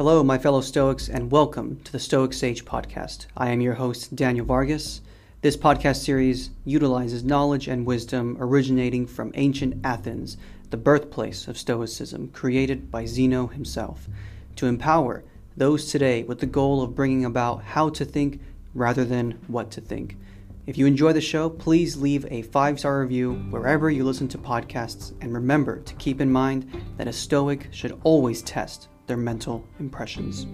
Hello, my fellow Stoics, and welcome to the Stoic Sage podcast. I am your host, Daniel Vargas. This podcast series utilizes knowledge and wisdom originating from ancient Athens, the birthplace of Stoicism, created by Zeno himself, to empower those today with the goal of bringing about how to think rather than what to think. If you enjoy the show, please leave a five star review wherever you listen to podcasts, and remember to keep in mind that a Stoic should always test their mental impressions.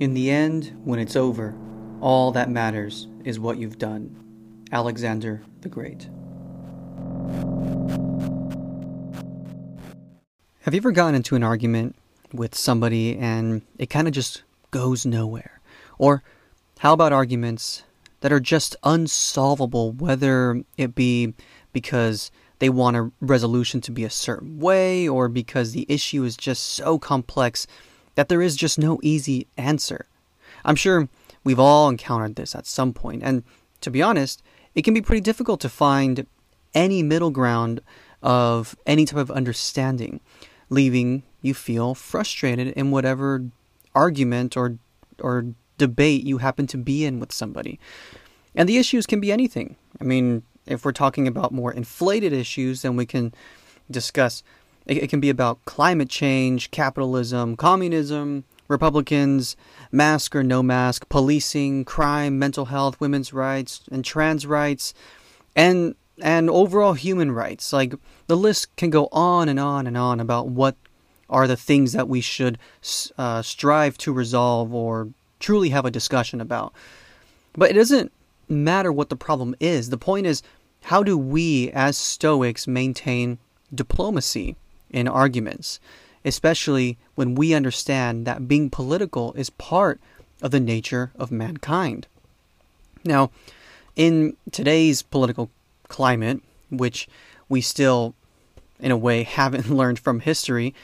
In the end, when it's over, all that matters is what you've done. Alexander the Great. Have you ever gotten into an argument with somebody and it kind of just goes nowhere? Or how about arguments that are just unsolvable, whether it be because they want a resolution to be a certain way or because the issue is just so complex that there is just no easy answer? I'm sure we've all encountered this at some point, and to be honest, it can be pretty difficult to find any middle ground of any type of understanding leaving you feel frustrated in whatever argument or or debate you happen to be in with somebody. And the issues can be anything. I mean, if we're talking about more inflated issues, then we can discuss it, it can be about climate change, capitalism, communism, Republicans, mask or no mask, policing, crime, mental health, women's rights, and trans rights, and and overall human rights. Like the list can go on and on and on about what are the things that we should uh, strive to resolve or truly have a discussion about. But it doesn't matter what the problem is. The point is, how do we as Stoics maintain diplomacy in arguments, especially when we understand that being political is part of the nature of mankind? Now, in today's political climate, which we still, in a way, haven't learned from history,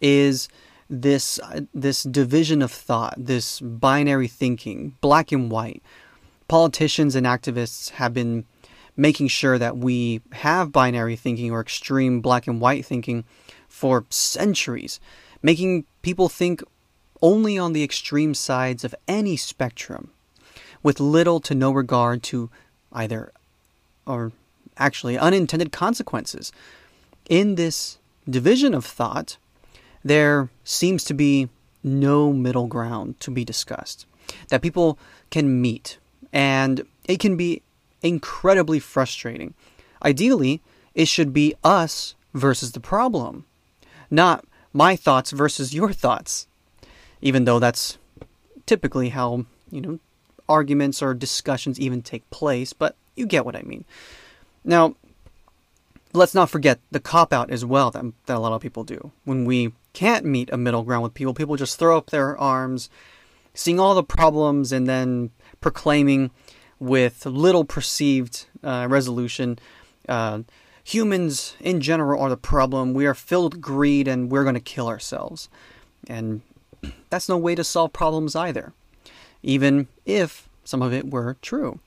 is this uh, this division of thought, this binary thinking, black and white. Politicians and activists have been making sure that we have binary thinking or extreme black and white thinking for centuries, making people think only on the extreme sides of any spectrum, with little to no regard to either or actually unintended consequences. In this division of thought, there seems to be no middle ground to be discussed that people can meet, and it can be incredibly frustrating. Ideally, it should be us versus the problem, not my thoughts versus your thoughts, even though that's typically how, you know, arguments or discussions even take place, but you get what I mean. Now, let's not forget the cop out as well that, that a lot of people do. When we can't meet a middle ground with people, people just throw up their arms, seeing all the problems, and then proclaiming with little perceived uh, resolution uh, humans in general are the problem. We are filled with greed and we're going to kill ourselves. And that's no way to solve problems either, even if some of it were true.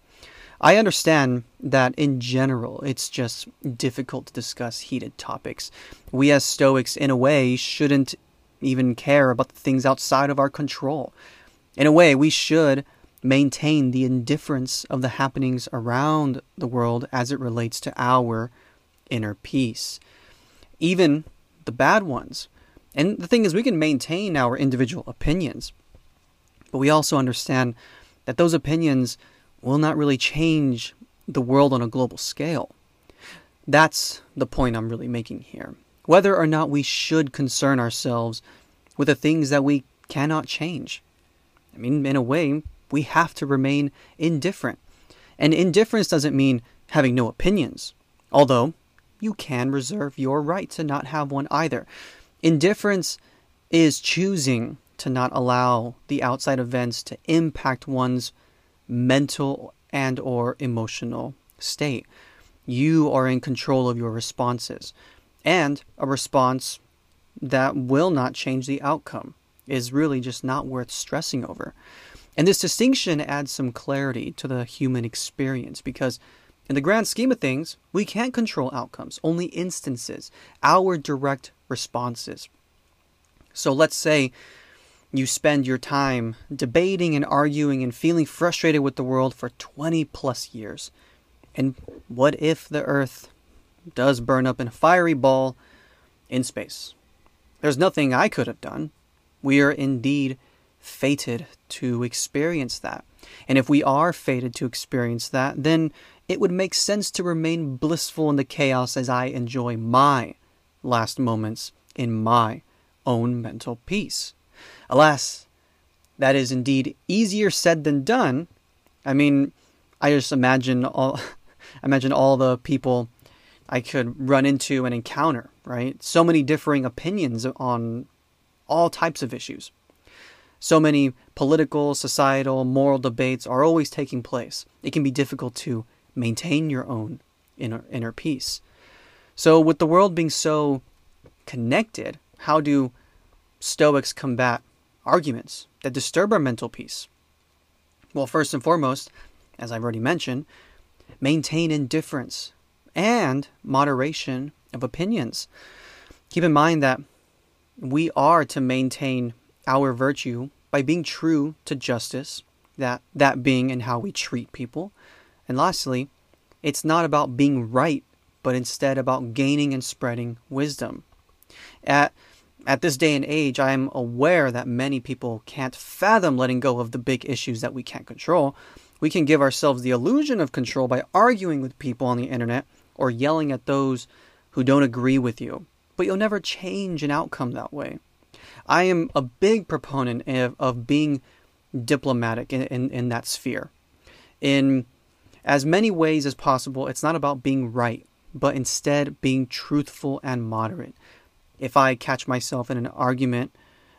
I understand that in general, it's just difficult to discuss heated topics. We as Stoics, in a way, shouldn't even care about the things outside of our control. In a way, we should maintain the indifference of the happenings around the world as it relates to our inner peace, even the bad ones. And the thing is, we can maintain our individual opinions, but we also understand that those opinions will not really change the world on a global scale. That's the point I'm really making here. Whether or not we should concern ourselves with the things that we cannot change. I mean, in a way, we have to remain indifferent. And indifference doesn't mean having no opinions, although you can reserve your right to not have one either. Indifference is choosing to not allow the outside events to impact one's mental and or emotional state. You are in control of your responses. And a response that will not change the outcome is really just not worth stressing over. And this distinction adds some clarity to the human experience because In the grand scheme of things, we can't control outcomes, only instances, our direct responses. So let's say you spend your time debating and arguing and feeling frustrated with the world for 20 plus years. And what if the Earth does burn up in a fiery ball in space? There's nothing I could have done. We are indeed fated to experience that. And if we are fated to experience that, then it would make sense to remain blissful in the chaos as I enjoy my last moments in my own mental peace. Alas, that is indeed easier said than done. I mean, I just imagine all imagine all the people I could run into and encounter, right? So many differing opinions on all types of issues. So many political, societal, moral debates are always taking place. It can be difficult to maintain your own inner, inner peace. So, with the world being so connected, how do Stoics combat arguments that disturb our mental peace? Well, first and foremost, as I've already mentioned, maintain indifference and moderation of opinions. Keep in mind that we are to maintain our virtue by being true to justice, that that being in how we treat people. And lastly, it's not about being right, but instead about gaining and spreading wisdom. At at this day and age, I am aware that many people can't fathom letting go of the big issues that we can't control. We can give ourselves the illusion of control by arguing with people on the internet or yelling at those who don't agree with you, but you'll never change an outcome that way. I am a big proponent of, of being diplomatic in, in, in that sphere. In as many ways as possible, it's not about being right, but instead being truthful and moderate if I catch myself in an argument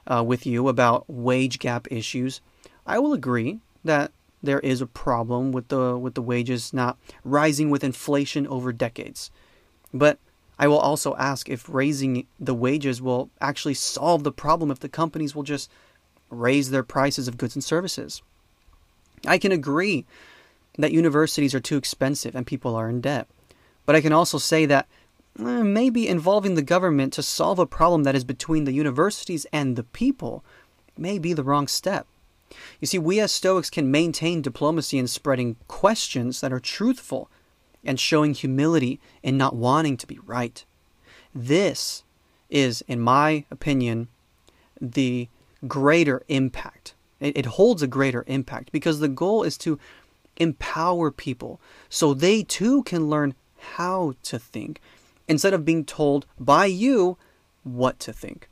uh, with you about wage gap issues, I will agree that there is a problem with the with the wages not rising with inflation over decades. But I will also ask if raising the wages will actually solve the problem if the companies will just raise their prices of goods and services. I can agree that universities are too expensive and people are in debt. But I can also say that Eh, maybe involving the government to solve a problem that is between the universities and the people may be the wrong step. You see, we as Stoics can maintain diplomacy in spreading questions that are truthful and showing humility in not wanting to be right. This is, in my opinion, the greater impact. It, it holds a greater impact because the goal is to empower people so they too can learn how to think instead of being told by you what to think.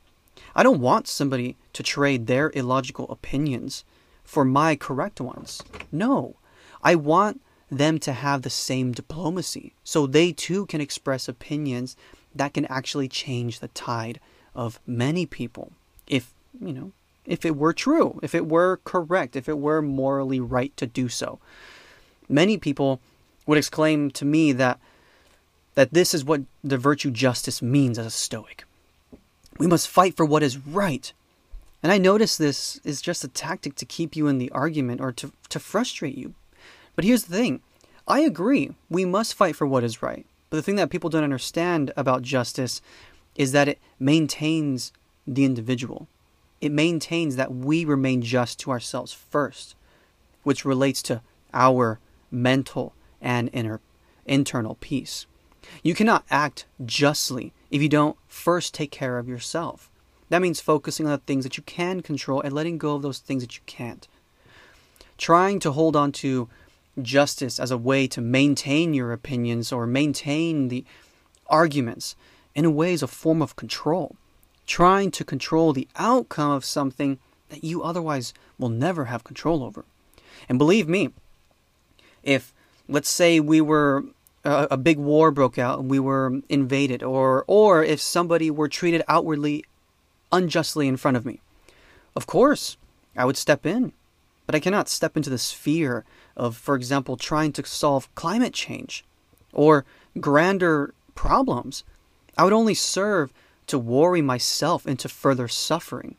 I don't want somebody to trade their illogical opinions for my correct ones. No, I want them to have the same diplomacy so they too can express opinions that can actually change the tide of many people if, you know, if it were true, if it were correct, if it were morally right to do so. Many people would exclaim to me that that this is what the virtue justice means as a Stoic. We must fight for what is right. And I notice this is just a tactic to keep you in the argument or to, to frustrate you. But here's the thing I agree, we must fight for what is right. But the thing that people don't understand about justice is that it maintains the individual. It maintains that we remain just to ourselves first, which relates to our mental and inner internal peace. You cannot act justly if you don't first take care of yourself. That means focusing on the things that you can control and letting go of those things that you can't. Trying to hold on to justice as a way to maintain your opinions or maintain the arguments in a way is a form of control. Trying to control the outcome of something that you otherwise will never have control over. And believe me, if let's say we were a, a big war broke out and we were invaded, or or if somebody were treated outwardly unjustly in front of me, of course I would step in, but I cannot step into the sphere of, for example, trying to solve climate change or grander problems. I would only serve to worry myself into further suffering.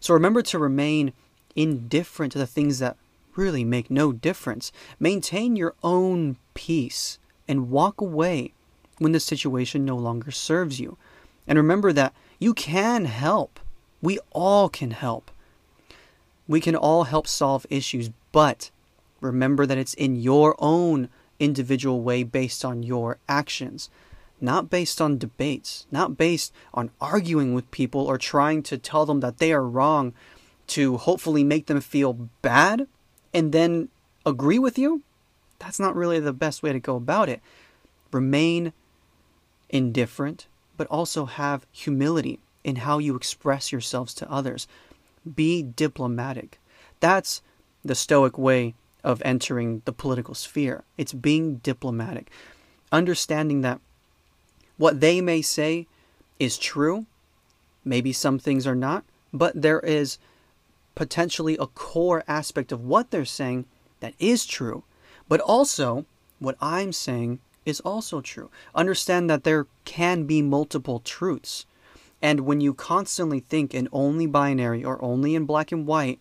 So remember to remain indifferent to the things that really make no difference. Maintain your own peace and walk away when the situation no longer serves you. And remember that you can help. We all can help. We can all help solve issues, but remember that it's in your own individual way based on your actions, not based on debates, not based on arguing with people or trying to tell them that they are wrong to hopefully make them feel bad and then agree with you. That's not really the best way to go about it. Remain indifferent, but also have humility in how you express yourselves to others. Be diplomatic. That's the Stoic way of entering the political sphere. It's being diplomatic, understanding that what they may say is true. Maybe some things are not, but there is potentially a core aspect of what they're saying that is true. But also, what I'm saying is also true. Understand that there can be multiple truths. And when you constantly think in only binary or only in black and white,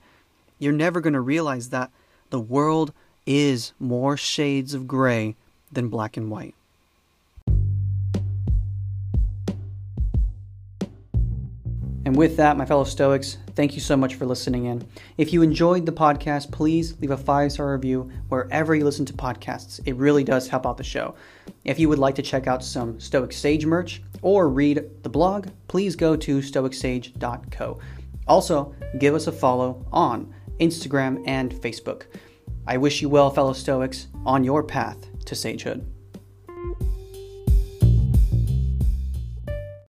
you're never going to realize that the world is more shades of gray than black and white. And with that, my fellow Stoics, thank you so much for listening in. If you enjoyed the podcast, please leave a five star review wherever you listen to podcasts. It really does help out the show. If you would like to check out some Stoic Sage merch or read the blog, please go to stoicsage.co. Also, give us a follow on Instagram and Facebook. I wish you well, fellow Stoics, on your path to sagehood.